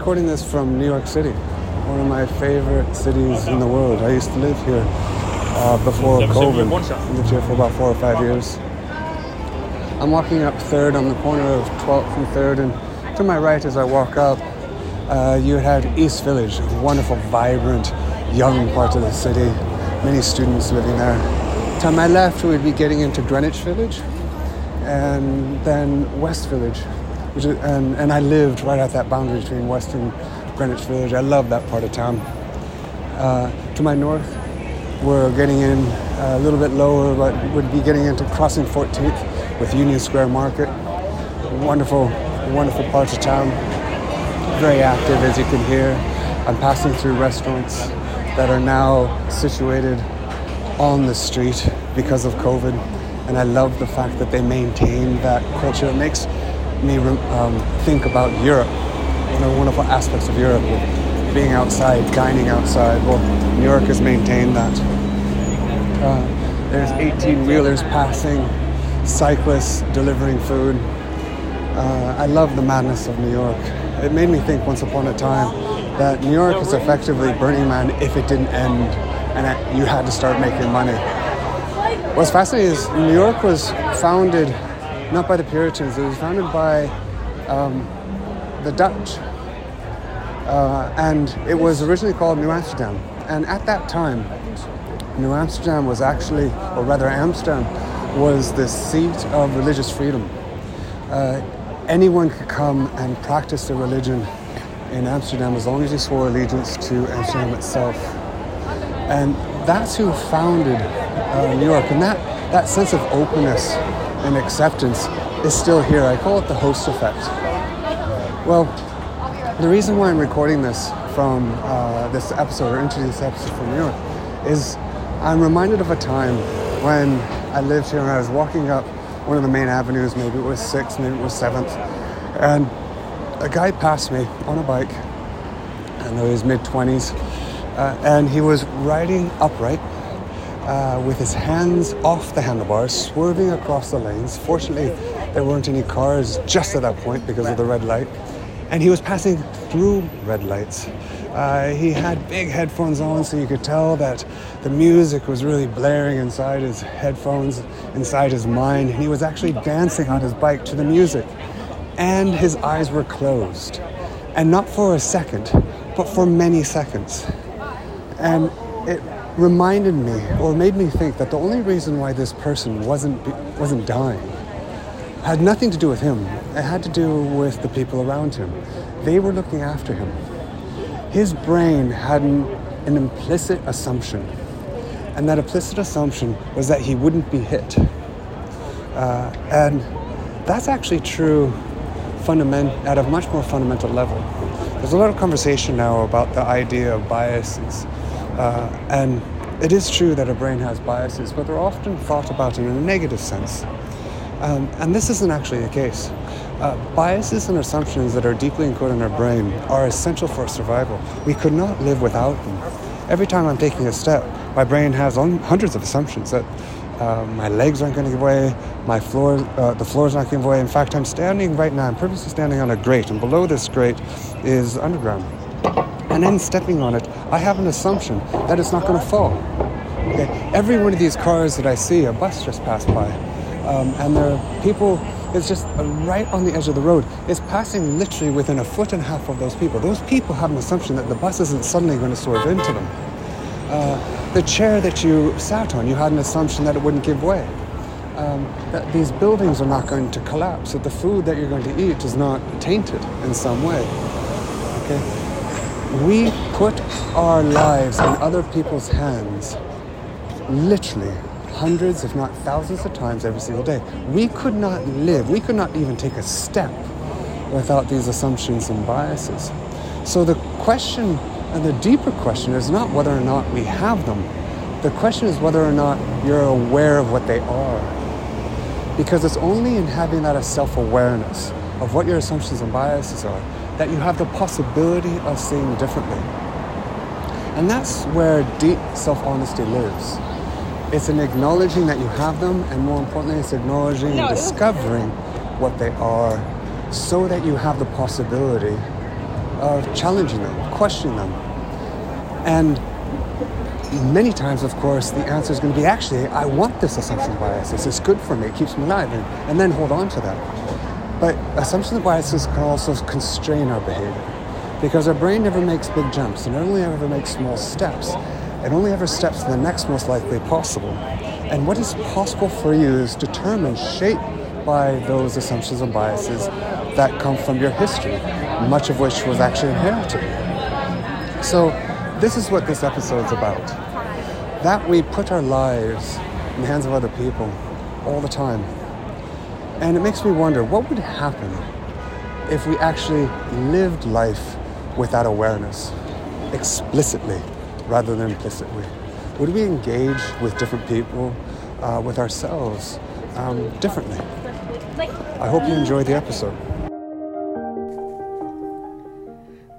recording this from New York City, one of my favorite cities in the world. I used to live here uh, before COVID. I lived here for about four or five years. I'm walking up 3rd on the corner of 12th and 3rd, and to my right as I walk up, uh, you had East Village, a wonderful, vibrant, young part of the city, many students living there. To my left, we'd be getting into Greenwich Village, and then West Village, which is, and, and I lived right at that boundary between West and Greenwich Village. I love that part of town. Uh, to my north, we're getting in a little bit lower, but would be getting into crossing 14th with Union Square Market. Wonderful, wonderful parts of town. Very active, as you can hear. I'm passing through restaurants that are now situated on the street because of COVID, and I love the fact that they maintain that culture. It makes me um, think about Europe, of the wonderful aspects of Europe, being outside, dining outside. Well, New York has maintained that. Uh, there's 18 wheelers passing cyclists delivering food. Uh, I love the madness of New York. It made me think once upon a time that New York is effectively Burning Man if it didn't end and that you had to start making money. What's fascinating is New York was founded not by the Puritans, it was founded by um, the Dutch. Uh, and it was originally called New Amsterdam. And at that time, New Amsterdam was actually, or rather, Amsterdam was the seat of religious freedom. Uh, anyone could come and practice their religion in Amsterdam as long as you swore allegiance to Amsterdam itself. And that's who founded uh, New York. And that, that sense of openness and acceptance is still here. I call it the host effect. Well, the reason why I'm recording this from uh, this episode or into this episode from New York is I'm reminded of a time when I lived here and I was walking up one of the main avenues, maybe it was 6th, maybe it was 7th, and a guy passed me on a bike, and he was mid 20s, uh, and he was riding upright uh, with his hands off the handlebars, swerving across the lanes. Fortunately, there weren't any cars just at that point because of the red light, and he was passing through red lights. Uh, he had big headphones on, so you could tell that the music was really blaring inside his headphones, inside his mind, and he was actually dancing on his bike to the music. And his eyes were closed. And not for a second, but for many seconds. And it reminded me, or made me think, that the only reason why this person wasn't, wasn't dying had nothing to do with him. It had to do with the people around him. They were looking after him his brain had an, an implicit assumption. And that implicit assumption was that he wouldn't be hit. Uh, and that's actually true fundament, at a much more fundamental level. There's a lot of conversation now about the idea of biases. Uh, and it is true that a brain has biases, but they're often thought about in a negative sense. Um, and this isn't actually the case. Uh, biases and assumptions that are deeply encoded in our brain are essential for survival. We could not live without them. Every time I'm taking a step, my brain has hundreds of assumptions that uh, my legs aren't going to give way, my floor, uh, the floor is not going to give way. In fact, I'm standing right now, I'm purposely standing on a grate, and below this grate is underground. And then stepping on it, I have an assumption that it's not going to fall. Okay? Every one of these cars that I see, a bus just passed by, um, and there are people it's just right on the edge of the road. It's passing literally within a foot and a half of those people. Those people have an assumption that the bus isn't suddenly going to swerve into them. Uh, the chair that you sat on, you had an assumption that it wouldn't give way. Um, that these buildings are not going to collapse, that the food that you're going to eat is not tainted in some way. Okay? We put our lives in other people's hands literally hundreds, if not thousands of times every single day. We could not live, we could not even take a step without these assumptions and biases. So the question, and the deeper question, is not whether or not we have them. The question is whether or not you're aware of what they are. Because it's only in having that self awareness of what your assumptions and biases are that you have the possibility of seeing differently. And that's where deep self honesty lives. It's an acknowledging that you have them, and more importantly, it's acknowledging no, and discovering what they are so that you have the possibility of challenging them, questioning them. And many times, of course, the answer is going to be actually, I want this assumption of biases. It's good for me, it keeps me alive, and, and then hold on to that. But assumption biases can also constrain our behavior because our brain never makes big jumps and it only ever makes small steps. It only ever steps to the next most likely possible. And what is possible for you is determined, shaped by those assumptions and biases that come from your history, much of which was actually inherited. So, this is what this episode is about. That we put our lives in the hands of other people all the time. And it makes me wonder what would happen if we actually lived life with that awareness explicitly rather than implicitly? Would we engage with different people, uh, with ourselves, um, differently? I hope you enjoy the episode.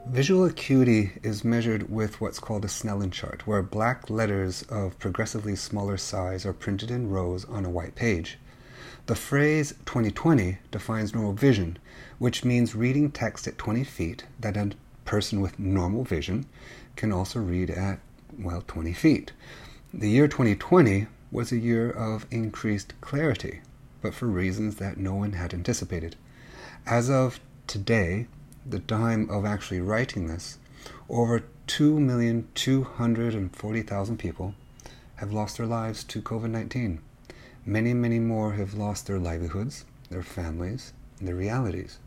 Visual acuity is measured with what's called a Snellen chart, where black letters of progressively smaller size are printed in rows on a white page. The phrase 2020 defines normal vision, which means reading text at 20 feet that a person with normal vision can also read at, well, 20 feet. The year 2020 was a year of increased clarity, but for reasons that no one had anticipated. As of today, the time of actually writing this, over 2,240,000 people have lost their lives to COVID 19. Many, many more have lost their livelihoods, their families, their realities.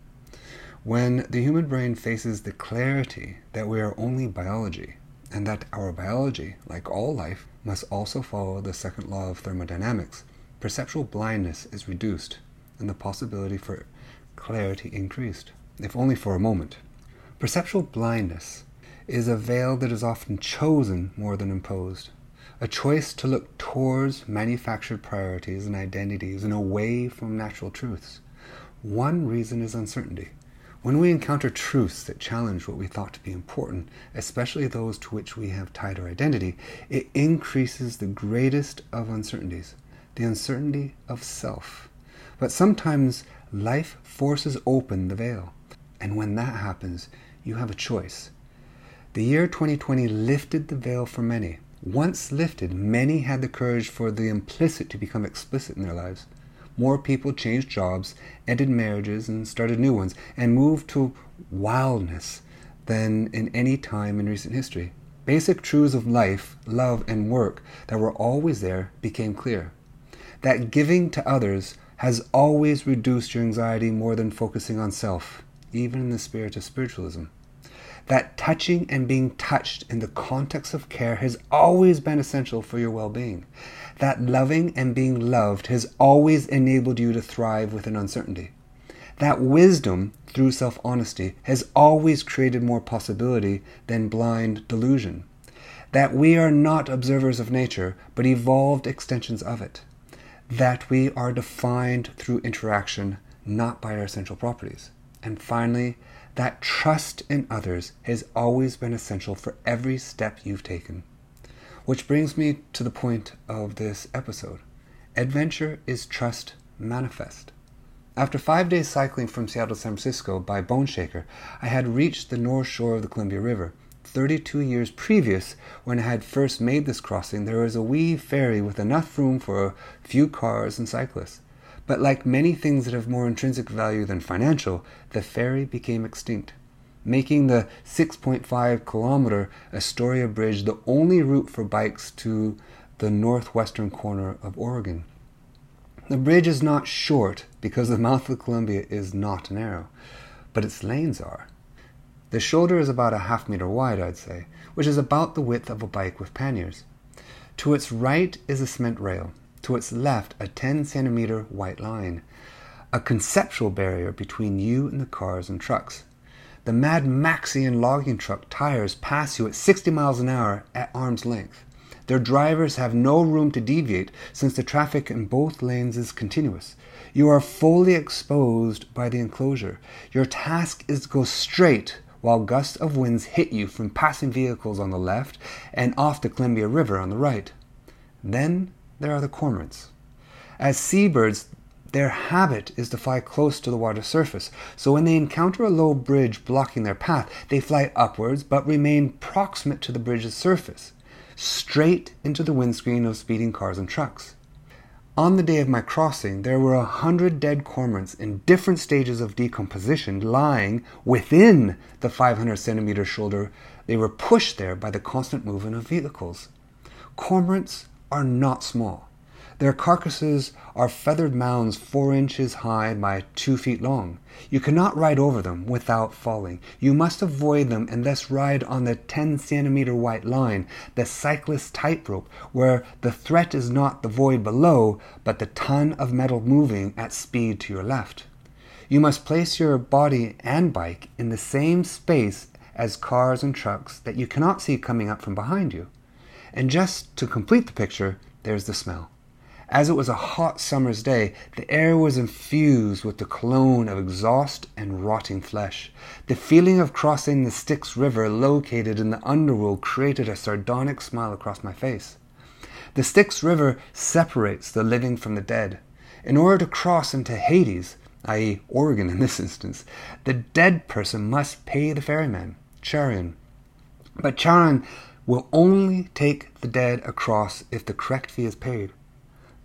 When the human brain faces the clarity that we are only biology, and that our biology, like all life, must also follow the second law of thermodynamics, perceptual blindness is reduced and the possibility for clarity increased if only for a moment. Perceptual blindness is a veil that is often chosen more than imposed, a choice to look towards manufactured priorities and identities and away from natural truths. One reason is uncertainty. When we encounter truths that challenge what we thought to be important, especially those to which we have tied our identity, it increases the greatest of uncertainties, the uncertainty of self. But sometimes life forces open the veil. And when that happens, you have a choice. The year 2020 lifted the veil for many. Once lifted, many had the courage for the implicit to become explicit in their lives. More people changed jobs, ended marriages, and started new ones, and moved to wildness than in any time in recent history. Basic truths of life, love, and work that were always there became clear. That giving to others has always reduced your anxiety more than focusing on self even in the spirit of spiritualism. That touching and being touched in the context of care has always been essential for your well being. That loving and being loved has always enabled you to thrive within uncertainty. That wisdom through self honesty has always created more possibility than blind delusion. That we are not observers of nature, but evolved extensions of it. That we are defined through interaction, not by our essential properties. And finally, that trust in others has always been essential for every step you've taken. Which brings me to the point of this episode. Adventure is trust manifest. After five days cycling from Seattle to San Francisco by Bone Shaker, I had reached the north shore of the Columbia River. 32 years previous, when I had first made this crossing, there was a wee ferry with enough room for a few cars and cyclists. But like many things that have more intrinsic value than financial, the ferry became extinct, making the 6.5 kilometer Astoria Bridge the only route for bikes to the northwestern corner of Oregon. The bridge is not short because the mouth of the Columbia is not narrow, but its lanes are. The shoulder is about a half meter wide, I'd say, which is about the width of a bike with panniers. To its right is a cement rail, to its left a 10 centimeter white line, a conceptual barrier between you and the cars and trucks. The Mad Maxian logging truck tires pass you at 60 miles an hour at arm's length. Their drivers have no room to deviate since the traffic in both lanes is continuous. You are fully exposed by the enclosure. Your task is to go straight while gusts of winds hit you from passing vehicles on the left and off the Columbia River on the right. Then there are the cormorants. As seabirds, Their habit is to fly close to the water surface, so when they encounter a low bridge blocking their path, they fly upwards but remain proximate to the bridge's surface, straight into the windscreen of speeding cars and trucks. On the day of my crossing, there were a hundred dead cormorants in different stages of decomposition lying within the 500 centimeter shoulder. They were pushed there by the constant movement of vehicles. Cormorants are not small. Their carcasses are feathered mounds four inches high by two feet long. You cannot ride over them without falling. You must avoid them and thus ride on the 10 centimeter white line, the cyclist tightrope, where the threat is not the void below, but the ton of metal moving at speed to your left. You must place your body and bike in the same space as cars and trucks that you cannot see coming up from behind you. And just to complete the picture, there's the smell. As it was a hot summer's day, the air was infused with the cologne of exhaust and rotting flesh. The feeling of crossing the Styx River located in the underworld created a sardonic smile across my face. The Styx River separates the living from the dead. In order to cross into Hades, i.e., Oregon in this instance, the dead person must pay the ferryman, Charon. But Charon will only take the dead across if the correct fee is paid.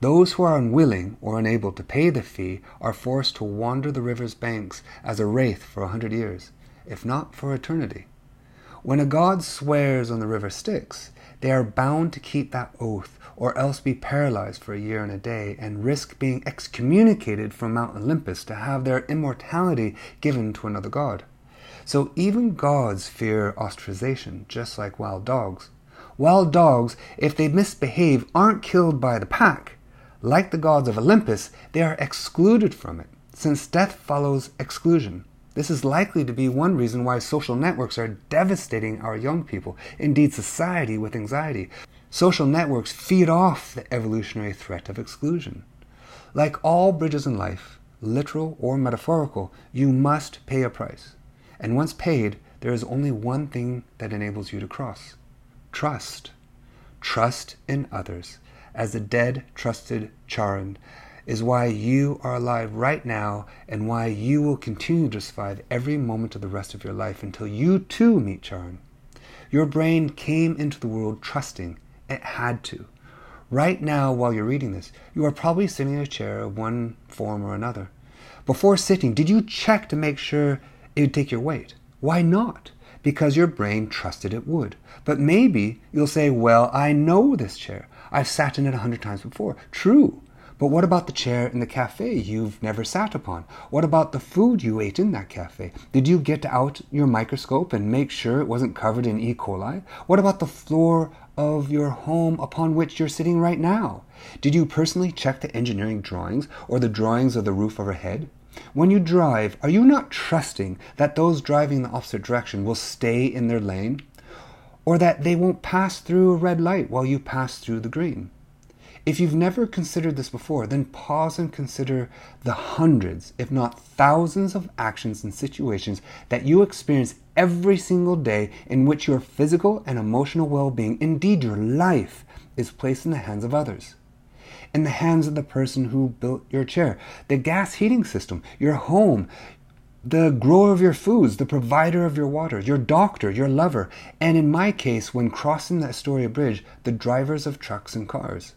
Those who are unwilling or unable to pay the fee are forced to wander the river's banks as a wraith for a hundred years, if not for eternity. When a god swears on the river Styx, they are bound to keep that oath or else be paralyzed for a year and a day and risk being excommunicated from Mount Olympus to have their immortality given to another god. So even gods fear ostracization, just like wild dogs. Wild dogs, if they misbehave, aren't killed by the pack like the gods of Olympus, they are excluded from it, since death follows exclusion. This is likely to be one reason why social networks are devastating our young people, indeed, society with anxiety. Social networks feed off the evolutionary threat of exclusion. Like all bridges in life, literal or metaphorical, you must pay a price. And once paid, there is only one thing that enables you to cross trust. Trust in others as the dead trusted Charon is why you are alive right now and why you will continue to survive every moment of the rest of your life until you too meet Charon. Your brain came into the world trusting. It had to. Right now, while you're reading this, you are probably sitting in a chair of one form or another. Before sitting, did you check to make sure it would take your weight? Why not? Because your brain trusted it would. But maybe you'll say, Well, I know this chair. I've sat in it a hundred times before. True. But what about the chair in the cafe you've never sat upon? What about the food you ate in that cafe? Did you get out your microscope and make sure it wasn't covered in E. coli? What about the floor of your home upon which you're sitting right now? Did you personally check the engineering drawings or the drawings of the roof overhead? When you drive, are you not trusting that those driving the opposite direction will stay in their lane? or that they won't pass through a red light while you pass through the green. If you've never considered this before, then pause and consider the hundreds, if not thousands, of actions and situations that you experience every single day in which your physical and emotional well being, indeed your life, is placed in the hands of others. In the hands of the person who built your chair, the gas heating system, your home, the grower of your foods, the provider of your water, your doctor, your lover, and in my case, when crossing the Astoria Bridge, the drivers of trucks and cars.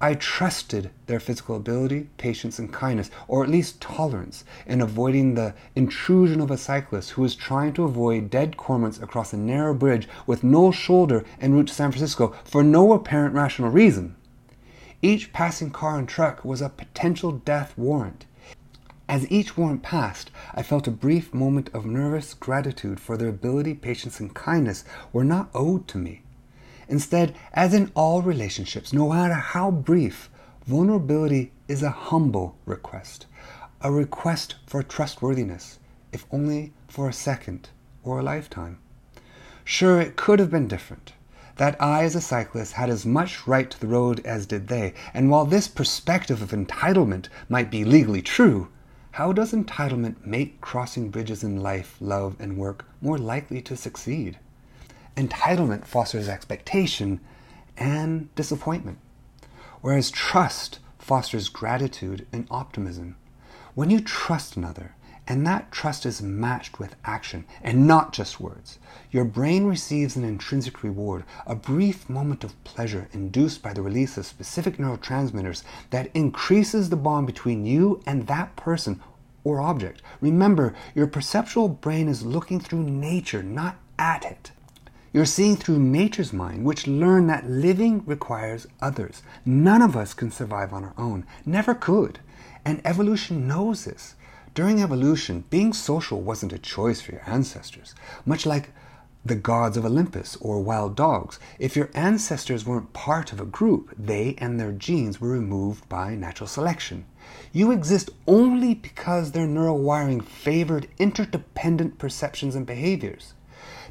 I trusted their physical ability, patience, and kindness, or at least tolerance, in avoiding the intrusion of a cyclist who was trying to avoid dead cormorants across a narrow bridge with no shoulder en route to San Francisco for no apparent rational reason. Each passing car and truck was a potential death warrant. As each warrant passed, I felt a brief moment of nervous gratitude for their ability, patience, and kindness were not owed to me. Instead, as in all relationships, no matter how brief, vulnerability is a humble request, a request for trustworthiness, if only for a second or a lifetime. Sure, it could have been different. That I, as a cyclist, had as much right to the road as did they, and while this perspective of entitlement might be legally true, how does entitlement make crossing bridges in life, love, and work more likely to succeed? Entitlement fosters expectation and disappointment, whereas trust fosters gratitude and optimism. When you trust another, and that trust is matched with action and not just words. Your brain receives an intrinsic reward, a brief moment of pleasure induced by the release of specific neurotransmitters that increases the bond between you and that person or object. Remember, your perceptual brain is looking through nature, not at it. You're seeing through nature's mind, which learned that living requires others. None of us can survive on our own, never could. And evolution knows this. During evolution, being social wasn't a choice for your ancestors, much like the gods of Olympus or wild dogs. If your ancestors weren't part of a group, they and their genes were removed by natural selection. You exist only because their neural wiring favored interdependent perceptions and behaviors.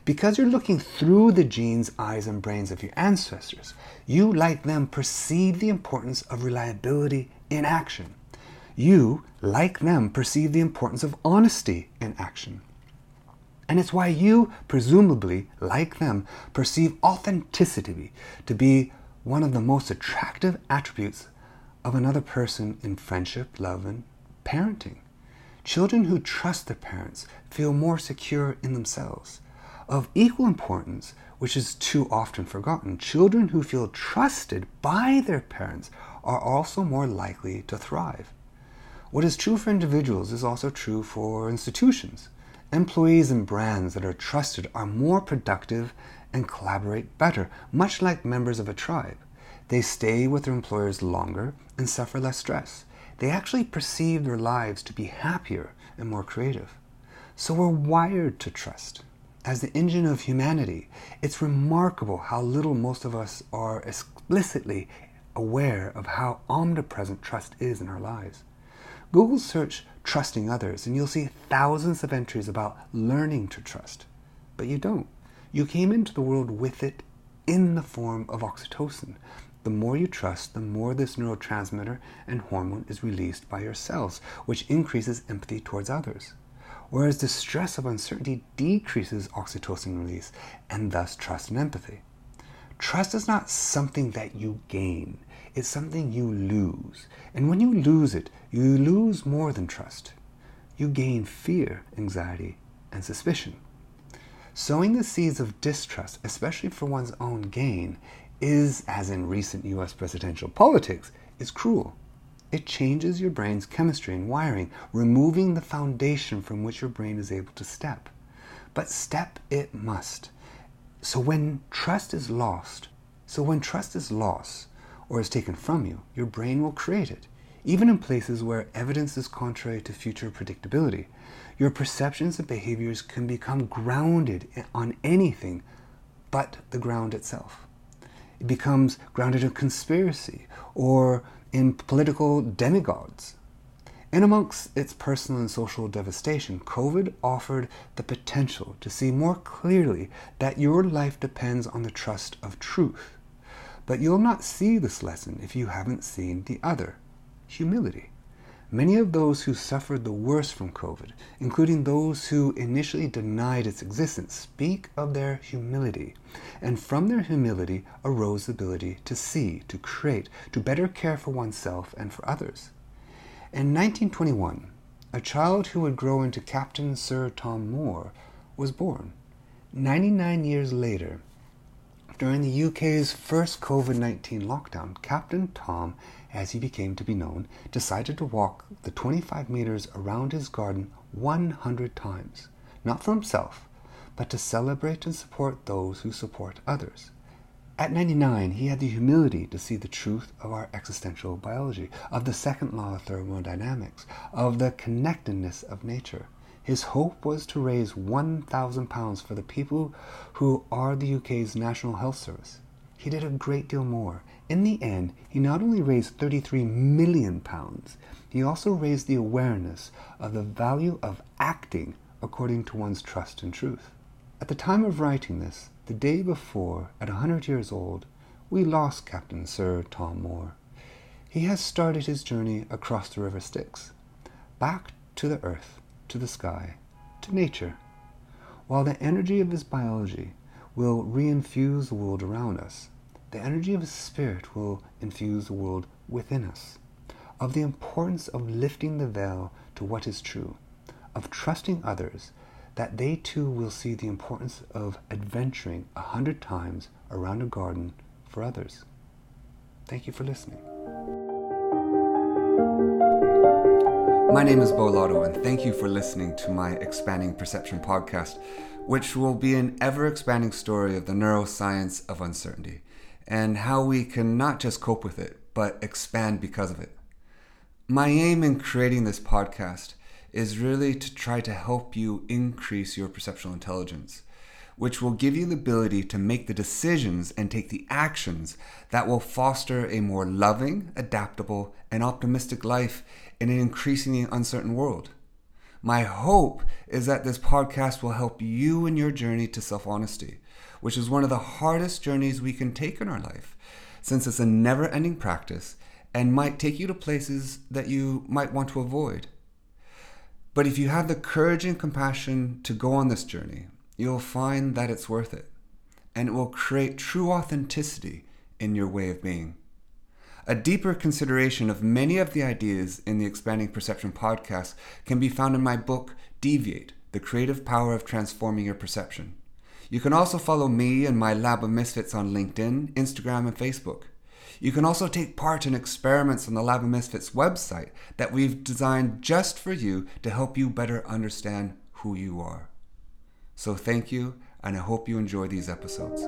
Because you're looking through the genes, eyes, and brains of your ancestors, you, like them, perceive the importance of reliability in action. You, like them, perceive the importance of honesty in action. And it's why you, presumably, like them, perceive authenticity to be one of the most attractive attributes of another person in friendship, love, and parenting. Children who trust their parents feel more secure in themselves. Of equal importance, which is too often forgotten, children who feel trusted by their parents are also more likely to thrive. What is true for individuals is also true for institutions. Employees and brands that are trusted are more productive and collaborate better, much like members of a tribe. They stay with their employers longer and suffer less stress. They actually perceive their lives to be happier and more creative. So we're wired to trust. As the engine of humanity, it's remarkable how little most of us are explicitly aware of how omnipresent trust is in our lives. Google search trusting others and you'll see thousands of entries about learning to trust. But you don't. You came into the world with it in the form of oxytocin. The more you trust, the more this neurotransmitter and hormone is released by your cells, which increases empathy towards others. Whereas the stress of uncertainty decreases oxytocin release and thus trust and empathy. Trust is not something that you gain, it's something you lose. And when you lose it, you lose more than trust. You gain fear, anxiety, and suspicion. Sowing the seeds of distrust, especially for one's own gain, is, as in recent US presidential politics, is cruel. It changes your brain's chemistry and wiring, removing the foundation from which your brain is able to step. But step it must. So when trust is lost, so when trust is lost or is taken from you, your brain will create it, even in places where evidence is contrary to future predictability. Your perceptions and behaviors can become grounded on anything but the ground itself. It becomes grounded in conspiracy or in political demigods. And amongst its personal and social devastation, COVID offered the potential to see more clearly that your life depends on the trust of truth. But you'll not see this lesson if you haven't seen the other humility. Many of those who suffered the worst from COVID, including those who initially denied its existence, speak of their humility. And from their humility arose the ability to see, to create, to better care for oneself and for others. In 1921, a child who would grow into Captain Sir Tom Moore was born. 99 years later, during the UK's first COVID 19 lockdown, Captain Tom, as he became to be known, decided to walk the 25 meters around his garden 100 times, not for himself, but to celebrate and support those who support others. At 99, he had the humility to see the truth of our existential biology, of the second law of thermodynamics, of the connectedness of nature. His hope was to raise £1,000 for the people who are the UK's National Health Service. He did a great deal more. In the end, he not only raised £33 million, he also raised the awareness of the value of acting according to one's trust and truth. At the time of writing this, the day before, at a hundred years old, we lost Captain Sir Tom Moore. He has started his journey across the River Styx, back to the earth, to the sky, to nature, while the energy of his biology will reinfuse the world around us. The energy of his spirit will infuse the world within us. of the importance of lifting the veil to what is true, of trusting others that they too will see the importance of adventuring a hundred times around a garden for others. Thank you for listening. My name is Beau Lotto, and thank you for listening to my Expanding Perception podcast, which will be an ever expanding story of the neuroscience of uncertainty and how we can not just cope with it, but expand because of it. My aim in creating this podcast is really to try to help you increase your perceptual intelligence, which will give you the ability to make the decisions and take the actions that will foster a more loving, adaptable, and optimistic life in an increasingly uncertain world. My hope is that this podcast will help you in your journey to self honesty, which is one of the hardest journeys we can take in our life, since it's a never ending practice and might take you to places that you might want to avoid. But if you have the courage and compassion to go on this journey, you'll find that it's worth it. And it will create true authenticity in your way of being. A deeper consideration of many of the ideas in the Expanding Perception podcast can be found in my book, Deviate The Creative Power of Transforming Your Perception. You can also follow me and my Lab of Misfits on LinkedIn, Instagram, and Facebook. You can also take part in experiments on the Lab of Misfits website that we've designed just for you to help you better understand who you are. So thank you, and I hope you enjoy these episodes.